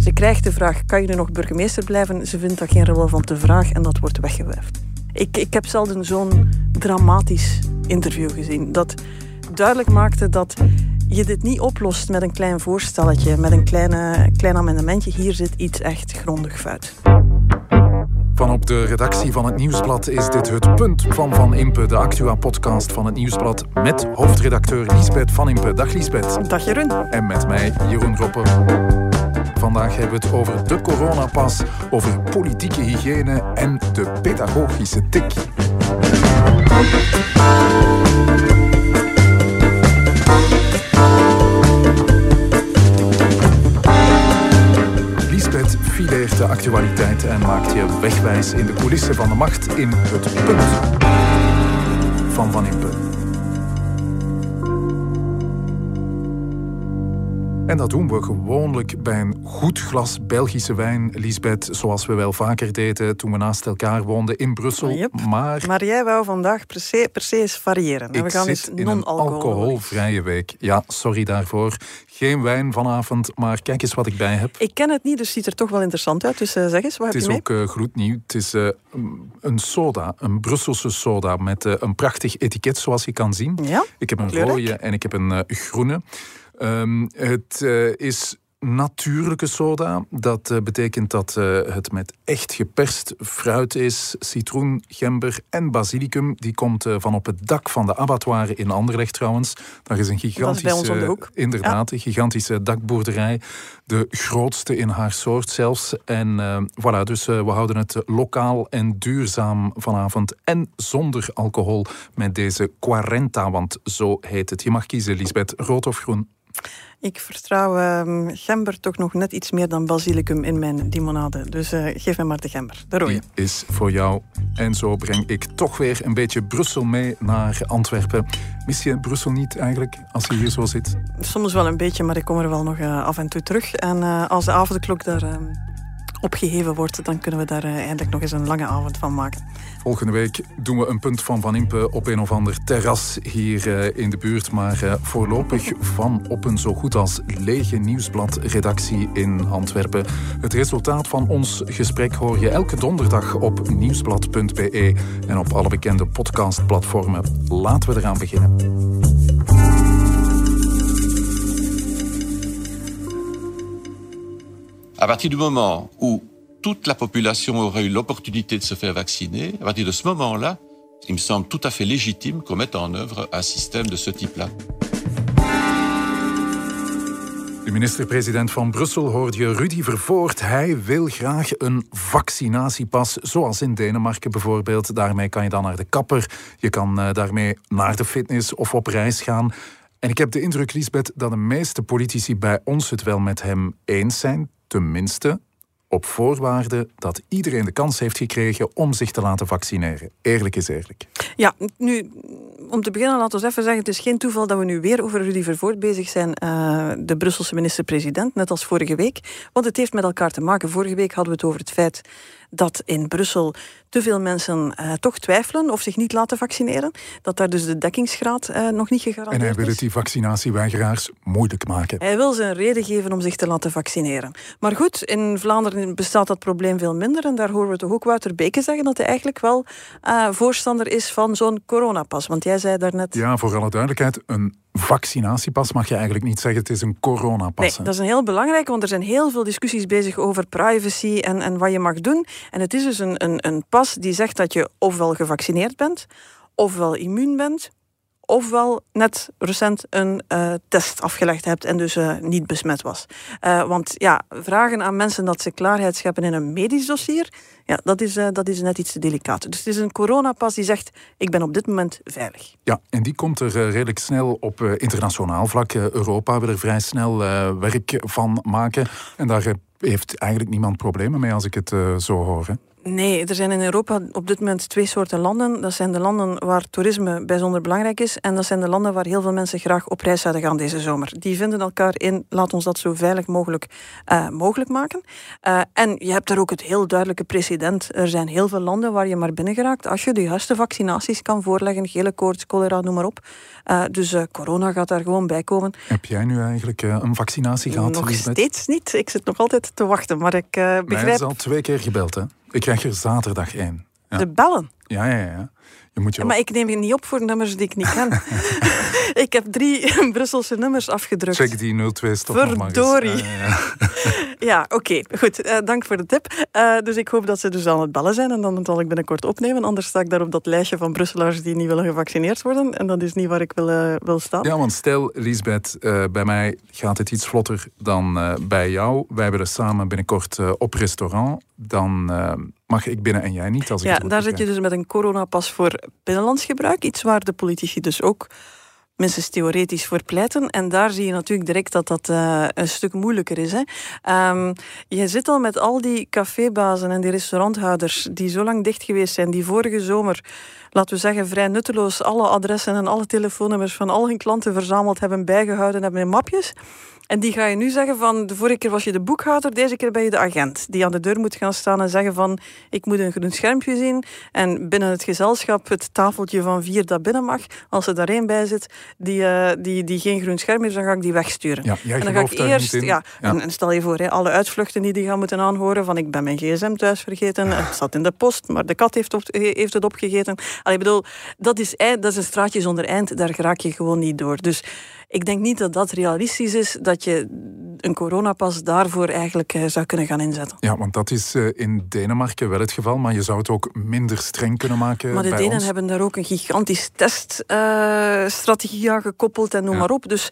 Ze krijgt de vraag, kan je nu nog burgemeester blijven? Ze vindt dat geen relevante vraag en dat wordt weggewuifd. Ik, ik heb zelden zo'n dramatisch interview gezien. Dat duidelijk maakte dat je dit niet oplost met een klein voorstelletje, met een kleine, klein amendementje. Hier zit iets echt grondig fout. Van op de redactie van het Nieuwsblad is dit het punt van Van Impe, de Actua-podcast van het Nieuwsblad, met hoofdredacteur Liesbeth Van Impe. Dag Liesbeth. Dag Jeroen. En met mij Jeroen Roppe. Vandaag hebben we het over de coronapas, over politieke hygiëne en de pedagogische tik. Lisbeth fileert de actualiteit en maakt je wegwijs in de coulissen van de macht in het punt van Van Impe. En dat doen we gewoonlijk bij een goed glas Belgische wijn, Lisbeth, zoals we wel vaker deden toen we naast elkaar woonden in Brussel. Yep. Maar Maar jij wou vandaag per se, per se eens variëren. En we ik gaan zit eens in een non-alcohol. alcoholvrije week. Ja, sorry daarvoor. Geen wijn vanavond, maar kijk eens wat ik bij heb. Ik ken het niet, dus het ziet er toch wel interessant uit. Dus eh, zeg eens, wat Het heb is je mee? ook eh, gloednieuw. Het is eh, een soda, een Brusselse soda met een prachtig etiket zoals je kan zien. Ja? Ik heb een Kleurrijk. rode en ik heb een groene. Ehm, het eh, is natuurlijke soda. Dat eh, betekent dat eh, het met echt geperst fruit is. Citroen, gember en basilicum. Die komt van op het dak van de abattoir in Anderlecht trouwens. Daar is een gigantische... Inderdaad, een gigantische dakboerderij. De grootste in haar soort zelfs. En eh, voilà, dus we houden het lokaal en duurzaam vanavond. En zonder alcohol met deze Quarenta, want zo heet het. Je mag kiezen, Lisbeth, rood of groen. Ik vertrouw ehm, gember toch nog net iets meer dan basilicum in mijn limonade. Dus eh, geef mij maar de gember, de rode. Die is voor jou. En zo breng ik toch weer een beetje Brussel mee naar Antwerpen. Mis je Brussel niet eigenlijk, als je hier zo zit? Soms wel een beetje, maar ik kom er wel nog eh, af en toe terug. En eh, als de avondklok daar ehm, opgeheven wordt, dan kunnen we daar eh, eindelijk nog eens een lange avond van maken. Volgende week doen we een punt van Van Impe op een of ander terras hier eh, in de buurt. Maar eh, voorlopig van op een zo goed als lege nieuwsbladredactie in Antwerpen. Het resultaat van ons gesprek hoor je elke donderdag op nieuwsblad.be en op alle bekende podcastplatformen. Laten we eraan beginnen. À partir du moment où toute la population aurait eu l'opportunité de se faire vacciner, à partir de ce moment-là, il me semble tout à fait légitime qu'on mette en œuvre un système de ce type-là. De minister-president van Brussel hoorde je Rudy Vervoort. Hij wil graag een vaccinatiepas, zoals in Denemarken bijvoorbeeld. Daarmee kan je dan naar de kapper, je kan eh, daarmee naar de fitness of op reis gaan. En ik heb de indruk, Lisbeth, dat de meeste politici bij ons het wel met hem eens zijn. Tenminste, op voorwaarde dat iedereen de kans heeft gekregen om zich te laten vaccineren. Eerlijk is eerlijk. Ja, nu, om te beginnen, laten we even zeggen, het is geen toeval dat we nu weer over Rudy Vervoort bezig zijn, eh, de Brusselse minister-president, net als vorige week. Want het heeft met elkaar te maken. Vorige week hadden we het over het feit dat in Brussel te veel mensen eh, toch twijfelen of zich niet laten vaccineren. Dat daar dus de dekkingsgraad eh, nog niet gegarandeerd En hij wil is. het die vaccinatieweigeraars moeilijk maken. Hij wil ze een reden geven om zich te laten vaccineren. Maar goed, in Vlaanderen bestaat dat probleem veel minder. En daar horen we toch ook Wouter Beke zeggen dat hij eigenlijk wel eh, voorstander is van zo'n coronapas. Want jij zei daarnet... Ja, voor alle duidelijkheid, een vaccinatiepas mag je eigenlijk niet zeggen. Het is een coronapas. Nee, dat is een heel belangrijk, want er zijn heel veel discussies bezig over privacy en, en wat je mag doen. En het is dus een, een, een pas die zegt dat je ofwel gevaccineerd bent, ofwel immuun bent, ofwel net recent een eh, test afgelegd hebt en dus eh, niet besmet was. Eh, want ja, vragen aan mensen dat ze klaarheid scheppen in een medisch dossier, ja, dat, is, dat is net iets te delicaat. Dus het is een coronapas die zegt, ik ben op dit moment veilig. Ja, en die komt er redelijk snel op internationaal vlak. Europa wil er vrij snel werk van maken. En daar heeft eigenlijk niemand problemen mee als ik het zo hoor. Nee, er zijn in Europa op dit moment twee soorten landen. Dat zijn de landen waar toerisme bijzonder belangrijk is. En dat zijn de landen waar heel veel mensen graag op reis zouden gaan deze zomer. Die vinden elkaar in, laat ons dat zo veilig mogelijk uh, mogelijk maken. Uh, en je hebt daar ook het heel duidelijke precedent. Er zijn heel veel landen waar je maar binnen geraakt als je de juiste vaccinaties kan voorleggen. Gele koorts, cholera, noem maar op. Uh, dus corona gaat daar gewoon bij komen. Heb jij nu eigenlijk een vaccinatie gehad? Nog steeds niet. Ik zit nog altijd te wachten. Maar ik begrijp... Mij is al twee keer gebeld, hè? Ik krijg er zaterdag één. Ja. De bellen? Ja, ja, ja. Je moet je maar ik neem je niet op voor nummers die ik niet ken. ik heb drie Brusselse nummers afgedrukt. Check die 02 stop Verdorie. Ja, ja, ja oké. Goed, uh, dank voor de tip. Uh, dus ik hoop dat ze dus aan het bellen zijn en dan zal ik binnenkort opnemen. Anders sta ik daar op dat lijstje van Brusselaars die niet willen gevaccineerd worden. En dat is niet waar ik wil, uh, wil staan. Ja, want stel, Lisbeth, bij mij gaat het iets vlotter dan bij jou. Wij hebben er samen binnenkort op restaurant. Dan mag ik binnen en jij niet. Als ik ja, daar zit je dus met een coronapas voor binnenlands gebruik. Iets waar de politici dus ook minstens theoretisch voor pleiten. En daar zie je natuurlijk direct dat dat uh, een stuk moeilijker is. Hè. Um, je zit al met al die cafébazen en die restauranthouders die zo lang dicht geweest zijn, die vorige zomer, laten we zeggen, vrij nutteloos alle adressen en alle telefoonnummers van al hun klanten verzameld hebben, bijgehouden hebben in mapjes. En die ga je nu zeggen van, de vorige keer was je de boekhouder, deze keer ben je de agent. Die aan de deur moet gaan staan en zeggen van, ik moet een groen schermpje zien. En binnen het gezelschap het tafeltje van vier dat binnen mag. Als er daar één bij zit die, uh, die, die geen groen scherm heeft, dan ga ik die wegsturen. Ja, en dan ga ik eerst, ja, ja. En, en, stel je voor, hè, alle uitvluchten die die gaan moeten aanhoren van, ik ben mijn gsm thuis vergeten, het zat in de post, maar de kat heeft, op, heeft het opgegeten. Allee, ik bedoel, dat is, dat is een straatje zonder eind, daar raak je gewoon niet door. Dus ik denk niet dat dat realistisch is, dat je een coronapas daarvoor eigenlijk eh, zou kunnen gaan inzetten. Ja, want dat is eh, in Denemarken wel het geval, maar je zou het ook minder streng kunnen maken. Maar de Denen hebben daar ook een gigantisch teststrategie uh, aan gekoppeld en noem maar op. Dus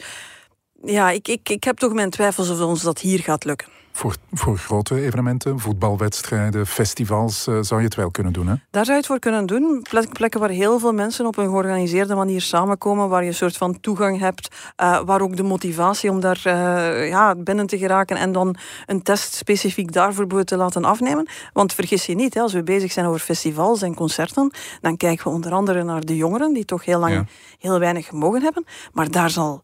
ja, ik, ik, ik heb toch mijn twijfels of ons dat hier gaat lukken. Voor, voor grote evenementen, voetbalwedstrijden, festivals, uh, zou je het wel kunnen doen, hè? Daar zou je het voor kunnen doen. Plekken waar heel veel mensen op een georganiseerde manier samenkomen, waar je een soort van toegang hebt, uh, waar ook de motivatie om daar uh, ja, binnen te geraken en dan een test specifiek daarvoor te laten afnemen. Want vergis je niet, hè, als we bezig zijn over festivals en concerten, dan kijken we onder andere naar de jongeren, die toch heel lang ja. heel weinig mogen hebben. Maar daar zal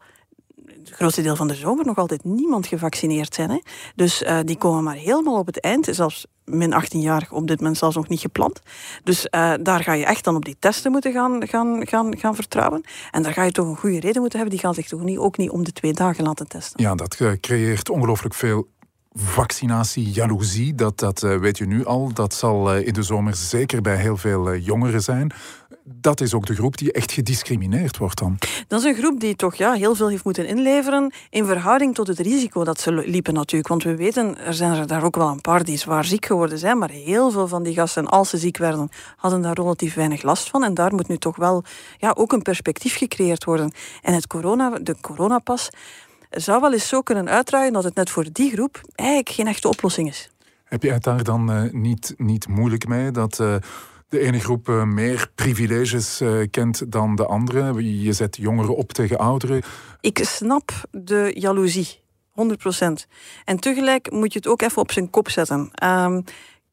het grootste deel van de zomer nog altijd niemand gevaccineerd zijn. Hè? Dus uh, die komen maar helemaal op het eind. Zelfs min 18 jaar op dit moment zelfs nog niet gepland. Dus uh, daar ga je echt dan op die testen moeten gaan, gaan, gaan, gaan vertrouwen. En daar ga je toch een goede reden moeten hebben. Die gaan zich toch niet, ook niet om de twee dagen laten testen. Ja, dat eh, creëert ongelooflijk veel vaccinatie, jaloezie, dat, dat weet je nu al. Dat zal in de zomer zeker bij heel veel jongeren zijn dat is ook de groep die echt gediscrimineerd wordt dan. Dat is een groep die toch ja, heel veel heeft moeten inleveren in verhouding tot het risico dat ze liepen natuurlijk. Want we weten, er zijn er daar ook wel een paar die zwaar ziek geworden zijn, maar heel veel van die gasten, als ze ziek werden, hadden daar relatief weinig last van. En daar moet nu toch wel ja, ook een perspectief gecreëerd worden. En het corona, de coronapas zou wel eens zo kunnen uitdraaien dat het net voor die groep eigenlijk geen echte oplossing is. Heb je het daar dan uh, niet, niet moeilijk mee dat... Uh, de ene groep uh, meer privileges uh, kent dan de andere. Je zet jongeren op tegen ouderen. Ik snap de jaloezie, 100%. En tegelijk moet je het ook even op zijn kop zetten. Um,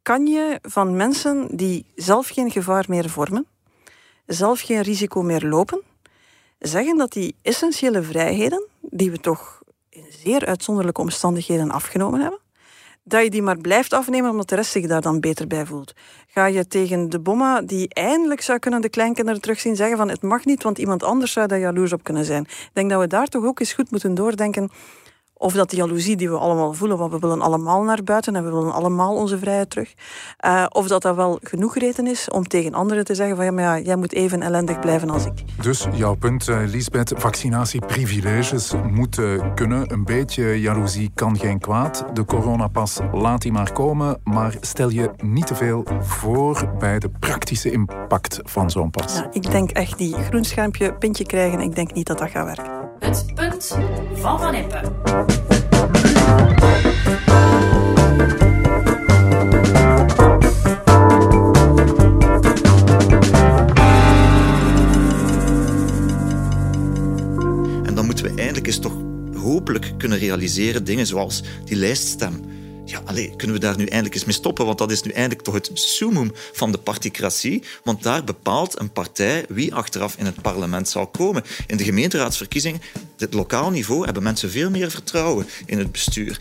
kan je van mensen die zelf geen gevaar meer vormen, zelf geen risico meer lopen, zeggen dat die essentiële vrijheden, die we toch in zeer uitzonderlijke omstandigheden afgenomen hebben, dat je die maar blijft afnemen omdat de rest zich daar dan beter bij voelt. Ga je tegen de bomma die eindelijk zou kunnen de kleinkinderen terugzien zeggen van het mag niet, want iemand anders zou daar jaloers op kunnen zijn. Ik denk dat we daar toch ook eens goed moeten doordenken of dat die jaloezie die we allemaal voelen, want we willen allemaal naar buiten en we willen allemaal onze vrijheid terug. Uh, of dat dat wel genoeg reden is om tegen anderen te zeggen van ja, maar ja, jij moet even ellendig blijven als ik. Dus jouw punt, uh, Lisbeth, vaccinatieprivileges moeten kunnen. Een beetje jaloezie kan geen kwaad. De coronapas, laat die maar komen. Maar stel je niet te veel voor bij de praktische impact van zo'n pas. Ja, ik denk echt die groen schermpje, pintje krijgen, ik denk niet dat dat gaat werken. Het punt van Van Ippen. En dan moeten we eindelijk eens toch hopelijk kunnen realiseren dingen zoals die lijststem ja, allez, kunnen we daar nu eindelijk eens mee stoppen? Want dat is nu eindelijk toch het summum van de particratie. Want daar bepaalt een partij wie achteraf in het parlement zal komen. In de gemeenteraadsverkiezingen, het lokaal niveau, hebben mensen veel meer vertrouwen in het bestuur.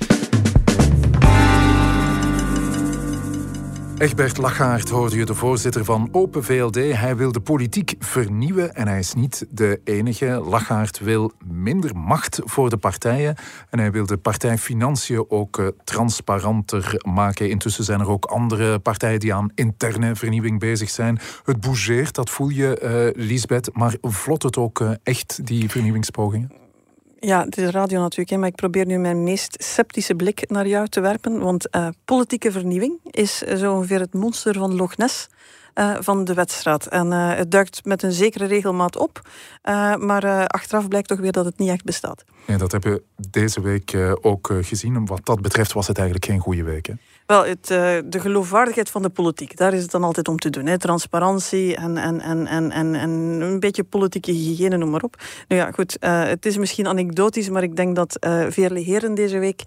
Egbert Lachaert hoorde je de voorzitter van Open VLD. Hij wil de politiek vernieuwen en hij is niet de enige. Lachaert wil minder macht voor de partijen en hij wil de partijfinanciën ook uh, transparanter maken. Intussen zijn er ook andere partijen die aan interne vernieuwing bezig zijn. Het bougeert, dat voel je, uh, Lisbeth, maar vlot het ook uh, echt, die vernieuwingspogingen? Ja, het is radio natuurlijk, maar ik probeer nu mijn meest sceptische blik naar jou te werpen. Want uh, politieke vernieuwing is zo ongeveer het monster van Loch Ness. Uh, van de wedstrijd. En uh, het duikt met een zekere regelmaat op, maar achteraf blijkt toch weer dat het niet echt bestaat. Ja, dat hebben we deze week ook gezien. Wat dat betreft was het eigenlijk geen goede week. Hè? Wel, het, uh, de geloofwaardigheid van de politiek, daar is het dan altijd om te doen. Hè. Transparantie en, en, en, en, en, en een beetje politieke hygiëne, noem maar op. Nou ja, goed, uh, het is misschien anekdotisch, maar ik denk dat uh, Veerle Heren deze week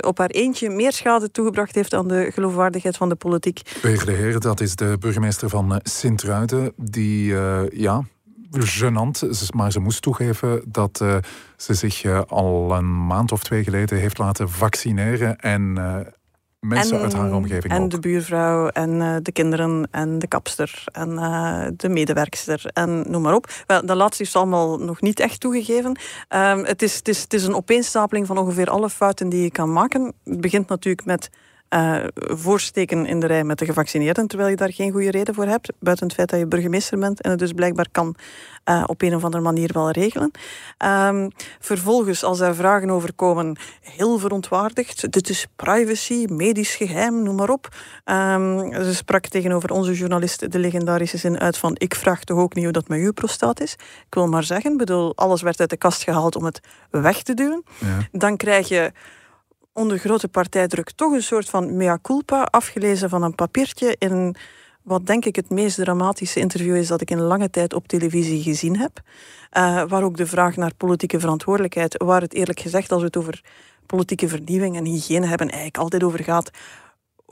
op haar eentje meer schade toegebracht heeft aan de geloofwaardigheid van de politiek. Veerle Heren, dat is de burgemeester van Sint-Truiden, die, ja, gênant, maar ze moest toegeven dat uh, ze zich uh, al een maand of twee geleden heeft laten vaccineren en uh, mensen en, uit haar omgeving En ook. de buurvrouw en uh, de kinderen en de kapster en uh, de medewerkster en noem maar op. Wel, dat laatste is allemaal nog niet echt toegegeven. Um, het, is, het, is, het is een opeenstapeling van ongeveer alle fouten die je kan maken. Het begint natuurlijk met uh, voorsteken in de rij met de gevaccineerden, terwijl je daar geen goede reden voor hebt, buiten het feit dat je burgemeester bent en het dus blijkbaar kan uh, op een of andere manier wel regelen. Um, vervolgens, als er vragen over komen, heel verontwaardigd. Dit is privacy, medisch geheim, noem maar op. Um, ze sprak tegenover onze journalist de legendarische zin uit van ik vraag toch ook niet hoe dat met uw prostaat is. Ik wil maar zeggen, bedoel, alles werd uit de kast gehaald om het weg te duwen. Ja. Dan krijg je onder grote partijdruk toch een soort van mea culpa, afgelezen van een papiertje in wat denk ik het meest dramatische interview is dat ik in lange tijd op televisie gezien heb. Uh, waar ook de vraag naar politieke verantwoordelijkheid, waar het eerlijk gezegd als we het over politieke vernieuwing en hygiëne hebben, eigenlijk altijd over gaat.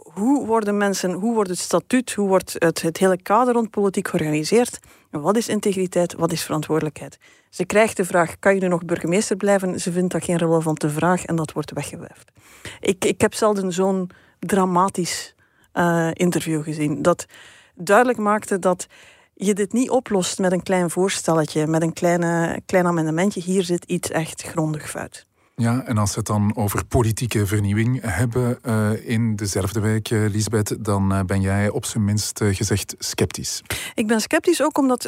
Hoe worden mensen, hoe wordt het statuut, hoe wordt het, hele kader rond politiek georganiseerd? Wat is integriteit, wat is verantwoordelijkheid? Ze krijgt de vraag, kan je nu nog burgemeester blijven? Ze vindt dat geen relevante vraag en dat wordt weggewuifd. Ik, ik heb zelden zo'n dramatisch uh, interview gezien. Dat duidelijk maakte dat je dit niet oplost met een klein voorstelletje, met een kleine, klein amendementje. Hier zit iets echt grondig fout. Ja, en als we het dan over politieke vernieuwing hebben uh, in dezelfde week, uh, Lisbeth, dan uh, ben jij op zijn minst gezegd sceptisch. Ik ben sceptisch ook omdat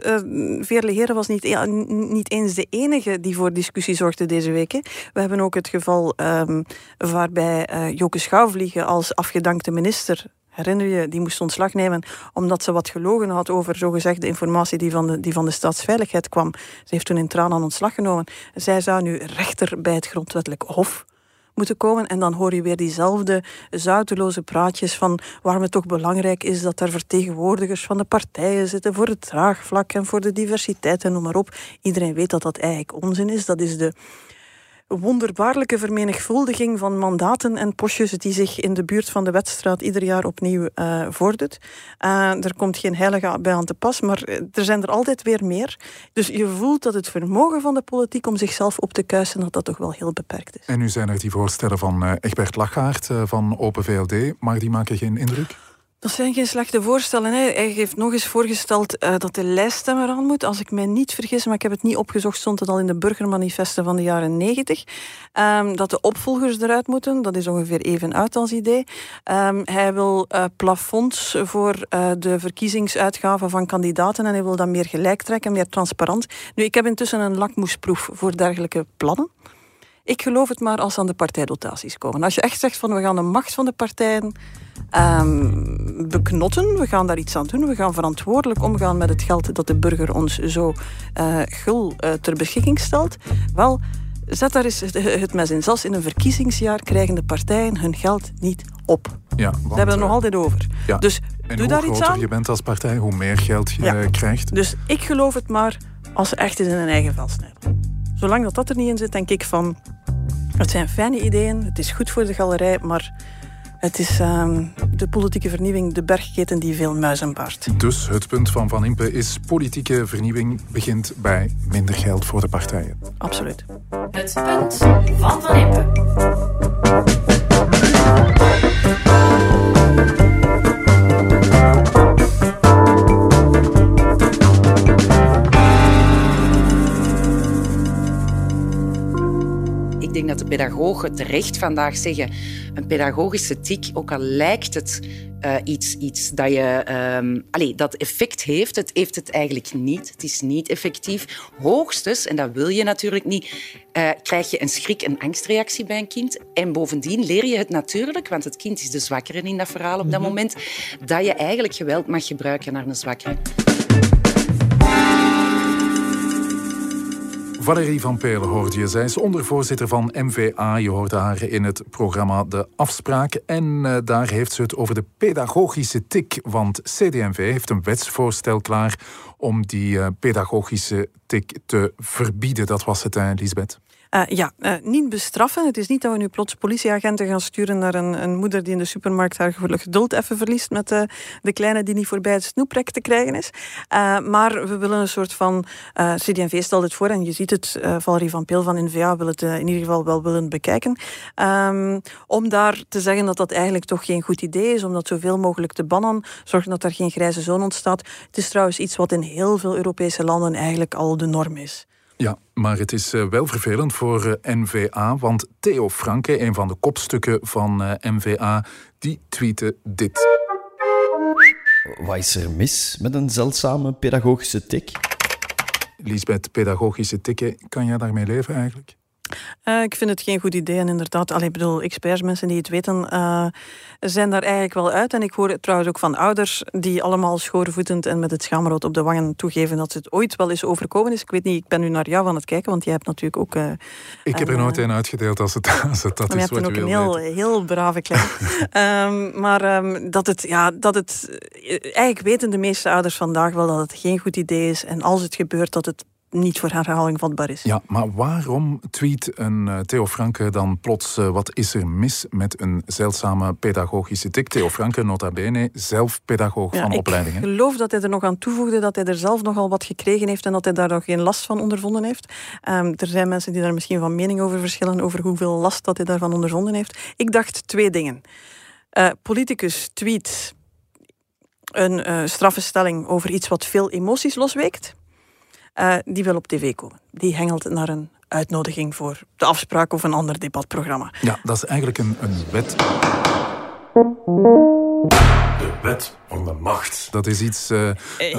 Veerle Heren was niet, e niet eens de enige die voor discussie zorgde deze week. Hè. We hebben ook het geval um, waarbij Joke Schouwvliegen als afgedankte minister herinner je, die moest ontslag nemen omdat ze wat gelogen had over zogezegde informatie die van, de, die van de staatsveiligheid kwam. Ze heeft toen in tranen aan ontslag genomen. Zij zou nu rechter bij het grondwettelijk hof moeten komen. En dan hoor je weer diezelfde zouteloze praatjes van waarom het toch belangrijk is dat er vertegenwoordigers van de partijen zitten voor het draagvlak en voor de diversiteit en noem maar op. Iedereen weet dat dat eigenlijk onzin is. Dat is de wonderbaarlijke vermenigvuldiging van mandaten en postjes die zich in de buurt van de wedstrijd ieder jaar opnieuw uh, voordoet. Uh, er komt geen heilige bij aan te pas, maar er zijn er altijd weer meer. Dus je voelt dat het vermogen van de politiek om zichzelf op te kuisen, dat dat toch wel heel beperkt is. En nu zijn er die voorstellen van uh, Egbert Lachaert van Open VLD, maar die maken geen indruk? Dat zijn geen slechte voorstellen. Hè. Hij heeft nog eens voorgesteld uh, dat de lijststem eraan moet. Als ik mij niet vergis, maar ik heb het niet opgezocht, stond het al in de burgermanifesten van de jaren negentig. Um, dat de opvolgers eruit moeten. Dat is ongeveer even uit als idee. Um, hij wil uh, plafonds voor uh, de verkiezingsuitgaven van kandidaten en hij wil dat meer gelijk trekken, meer transparant. Nu, ik heb intussen een lakmoesproef voor dergelijke plannen. Ik geloof het maar als ze aan de partijdotaties komen. Als je echt zegt van we gaan de macht van de partijen um, beknotten, we gaan daar iets aan doen, we gaan verantwoordelijk omgaan met het geld dat de burger ons zo uh, gul uh, ter beschikking stelt, wel, zet daar eens het mes in. Zelfs in een verkiezingsjaar krijgen de partijen hun geld niet op. Ja, want, Ze hebben het nog altijd over. Ja. Dus doe daar iets aan. je bent als partij, hoe meer geld je ja. krijgt. Dus ik geloof het maar als ze echt eens in hun eigen vel snijden. Zolang dat, dat er niet in zit, denk ik van... Het zijn fijne ideeën, het is goed voor de galerij, maar Het is ehm, de politieke vernieuwing, de bergketen die veel muizen baart. Dus het punt van Van Impe is politieke vernieuwing begint bij minder geld voor de partijen. Absoluut. Het punt van Van Impe. Pedagogen terecht vandaag zeggen, een pedagogische tik, ook al lijkt het uh, iets, iets dat, je, um, allez, dat effect heeft, het heeft het eigenlijk niet. Het is niet effectief. Hoogstens, en dat wil je natuurlijk niet, uh, krijg je een schrik- en angstreactie bij een kind. En bovendien leer je het natuurlijk, want het kind is de zwakkere in dat verhaal op dat Mhm. moment, dat je eigenlijk geweld mag gebruiken naar een zwakkere. Valerie van Pelen hoorde je. Zij is ondervoorzitter van MVA. Je hoorde haar in het programma De Afspraak. En uh, daar heeft ze het over de pedagogische tik. Want CD&V heeft een wetsvoorstel klaar om die uh, pedagogische tik te verbieden. Dat was het, uh, Lisbeth. Uh, ja, uh, niet bestraffen. Het is niet dat we nu plots politieagenten gaan sturen naar een, een moeder die in de supermarkt haar geduld even verliest met uh, de kleine die niet voorbij het snoeprek te krijgen is. Eh, maar we willen een soort van... CD&V stelt het voor en je ziet het, Valerie van Peel van N-VA wil het in ieder geval wel willen bekijken. Um, om daar te zeggen dat dat eigenlijk toch geen goed idee is, om dat zoveel mogelijk te bannen, zorgen dat er geen grijze zone ontstaat. Het is trouwens iets wat in heel veel Europese landen eigenlijk al de norm is. Ja, maar het is uh, wel vervelend voor uh, NVA, want Theo Franke, een van de kopstukken van uh, NVA, die tweette dit. Wat is er mis met een zeldzame pedagogische tik? Lisbeth, pedagogische tikken, kan jij daarmee leven eigenlijk? Uh, ik vind het geen goed idee. En inderdaad, allee, ik bedoel, experts, mensen die het weten, uh, zijn daar eigenlijk wel uit. En ik hoor het trouwens ook van ouders die allemaal schoorvoetend en met het schaamrood op de wangen toegeven dat het ooit wel eens overkomen is. Ik weet niet, ik ben nu naar jou aan het kijken, want jij hebt natuurlijk ook... Uh, ik heb er nooit een uitgedeeld als het, als het dat is wat je hebt je ook een heel, weten. heel brave klein. um, maar um, dat het, ja, dat het... Eigenlijk weten de meeste ouders vandaag wel dat het geen goed idee is. En als het gebeurt, dat het niet voor herhaling vatbaar is. Ja, maar waarom tweet een uh, Theo Franke dan plots uh, wat is er mis met een zeldzame pedagogische tik? Theo Franke, nota bene, zelf pedagoog ja, van ik opleiding. Ik geloof dat hij er nog aan toevoegde dat hij er zelf nogal wat gekregen heeft en dat hij daar nog geen last van ondervonden heeft. Um, er zijn mensen die daar misschien van mening over verschillen, over hoeveel last dat hij daarvan ondervonden heeft. Ik dacht twee dingen. Uh, politicus tweet een uh, straffe stelling over iets wat veel emoties losweekt. Uh, die wil op tv komen. Die hengelt naar een uitnodiging voor de afspraak of een ander debatprogramma. Ja, dat is eigenlijk een, een wet. De wet van de macht. Dat is iets uh, uh,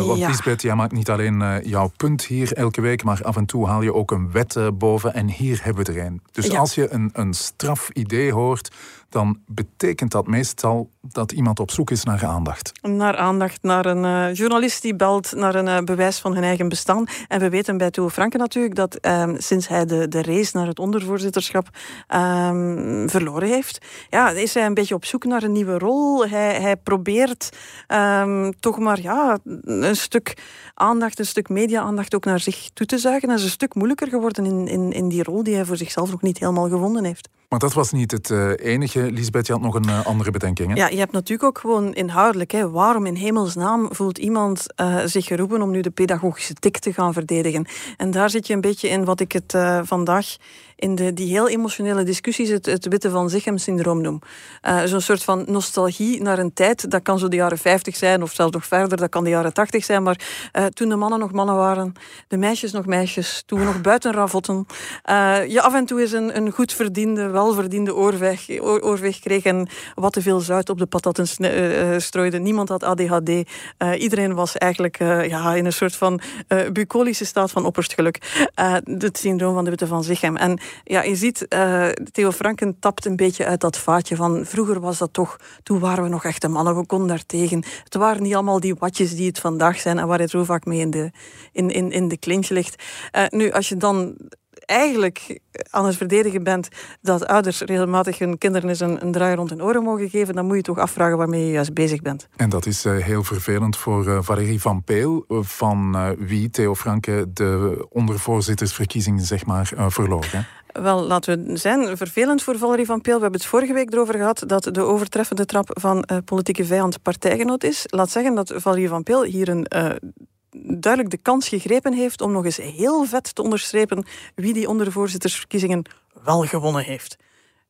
wat ja. Lisbeth, jij maakt niet alleen uh, jouw punt hier elke week, maar af en toe haal je ook een wet boven en hier hebben we er een. Dus Ja. als je een, een strafidee hoort, dan betekent dat meestal dat iemand op zoek is naar aandacht. Naar aandacht, naar een eh, journalist die belt naar een eh, bewijs van hun eigen bestaan. En we weten bij Theo Franke natuurlijk dat ehm, sinds hij de, de race naar het ondervoorzitterschap ehm, verloren heeft, ja, is hij een beetje op zoek naar een nieuwe rol. Hij, hij probeert ehm, toch maar ja, een stuk aandacht, een stuk media-aandacht ook naar zich toe te zuigen. Dat is een stuk moeilijker geworden in, in, in die rol die hij voor zichzelf nog niet helemaal gevonden heeft. Maar dat was niet het uh, enige. Lisbeth, je had nog een uh, andere bedenking. Ja, je hebt natuurlijk ook gewoon inhoudelijk. Hè, waarom in hemelsnaam voelt iemand uh, zich geroepen om nu de pedagogische tik te gaan verdedigen? En daar zit je een beetje in wat ik het vandaag in de, die heel emotionele discussies het, het witte van Zichem-syndroom noem. Uh, Zo'n soort van nostalgie naar een tijd. Dat kan zo de jaren 50 zijn of zelfs nog verder. Dat kan de jaren 80 zijn. Maar uh, toen de mannen nog mannen waren, de meisjes nog meisjes, toen we nog buiten ravotten, uh, je af en toe eens een, een goed verdiende, welverdiende oorweg, oor, oorweg kreeg en wat te veel zout op de patatten strooide. Niemand had ADHD. Iedereen was eigenlijk ja, in een soort van bucolische staat van opperst geluk. Het syndroom van de witte van Zichem. En ja, je ziet, uh, Theo Franken tapt een beetje uit dat vaatje van vroeger was dat toch, toen waren we nog echte mannen, we konden daar tegen. Het waren niet allemaal die watjes die het vandaag zijn en waar het zo vaak mee in de, in, in, in de clinch ligt. Uh, nu, als je dan eigenlijk aan het verdedigen bent dat ouders regelmatig hun kinderen eens een, draai rond hun oren mogen geven, dan moet je toch afvragen waarmee je juist bezig bent. En dat is uh, heel vervelend voor uh, Valérie Van Peel, van wie Theo Franke de ondervoorzittersverkiezingen zeg maar, verloor. Wel, laten we zijn. Vervelend voor Valerie van Peel. We hebben het vorige week erover gehad dat de overtreffende trap van uh, politieke vijand partijgenoot is. Laat zeggen dat Valerie van Peel hier een uh, duidelijk de kans gegrepen heeft om nog eens heel vet te onderstrepen wie die ondervoorzittersverkiezingen wel gewonnen heeft.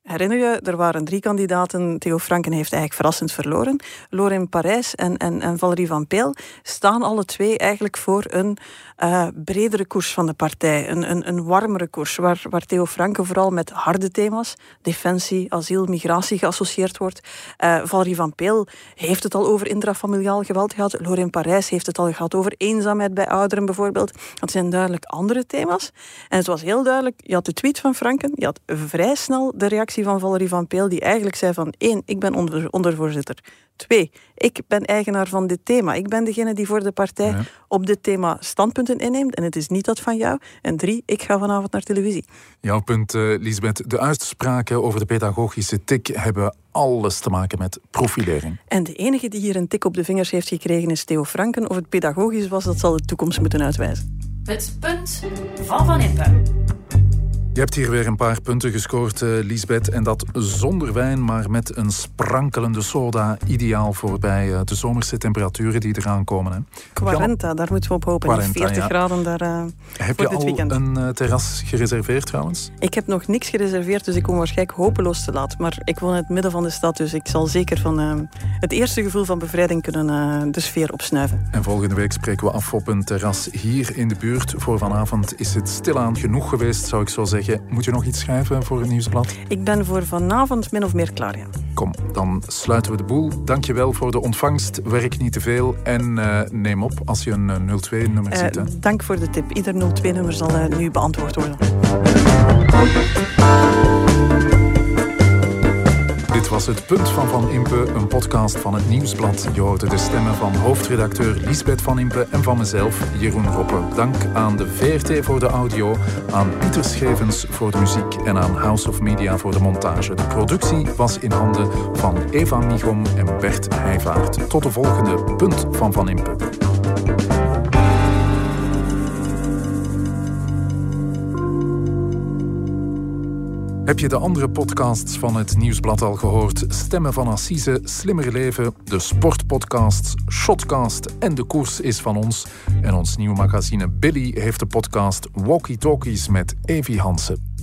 Herinner je, er waren drie kandidaten. Theo Franken heeft eigenlijk verrassend verloren. Lorraine Parijs en, en, en Valerie van Peel staan alle twee eigenlijk voor een uh, bredere koers van de partij. Een, een, een warmere koers, waar, waar Theo Franken vooral met harde thema's, defensie, asiel, migratie geassocieerd wordt. Uh, Valerie van Peel heeft het al over intrafamiliaal geweld gehad. Lorraine Parijs heeft het al gehad over eenzaamheid bij ouderen bijvoorbeeld. Dat zijn duidelijk andere thema's. En het was heel duidelijk, je had de tweet van Franken, je had vrij snel de reactie van Valerie van Peel, die eigenlijk zei van één, ik ben onder, ondervoorzitter. Twee, ik ben eigenaar van dit thema. Ik ben degene die voor de partij ja. op dit thema standpunten inneemt en het is niet dat van jou. En drie, ik ga vanavond naar televisie. Jouw punt, uh, Lisbeth. De uitspraken over de pedagogische tik hebben alles te maken met profilering. En de enige die hier een tik op de vingers heeft gekregen is Theo Franken. Of het pedagogisch was, dat zal de toekomst moeten uitwijzen. Het punt van Van Impe. Je hebt hier weer een paar punten gescoord, uh, Lisbeth. En dat zonder wijn, maar met een sprankelende soda. Ideaal voor bij uh, de zomerse temperaturen die eraan komen. Hè. Quarenta, daar moeten we op hopen. 40 ja. graden daar uh, Heb je al weekend. een terras gereserveerd trouwens? Ik heb nog niks gereserveerd, dus ik kom waarschijnlijk hopeloos te laat. Maar ik woon in het midden van de stad, dus ik zal zeker van het eerste gevoel van bevrijding kunnen de sfeer opsnuiven. En volgende week spreken we af op een terras hier in de buurt. Voor vanavond is het stilaan genoeg geweest, zou ik zo zeggen. Moet je nog iets schrijven voor het nieuwsblad? Ik ben voor vanavond min of meer klaar, ja. Kom, dan sluiten we de boel. Dankjewel voor de ontvangst. Werk niet te veel en uh, neem op als je een 02-nummer Uh, ziet. Hè. dank voor de tip. Ieder 02-nummer zal nu beantwoord worden. Dit was het Punt van Van Impe, een podcast van het Nieuwsblad. Je hoorde de stemmen van hoofdredacteur Lisbeth Van Impe en van mezelf, Jeroen Roppe. Dank aan de VRT voor de audio, aan Pieter Schevens voor de muziek en aan House of Media voor de montage. De productie was in handen van Eva Migom en Bert Heijvaart. Tot de volgende Punt van Van Impe. Heb je de andere podcasts van het Nieuwsblad al gehoord? Stemmen van Assise, Slimmer Leven, de sportpodcasts, Shotcast en De Koers is van ons. En ons nieuwe magazine Billy heeft de podcast Walkie Talkies met Evi Hansen.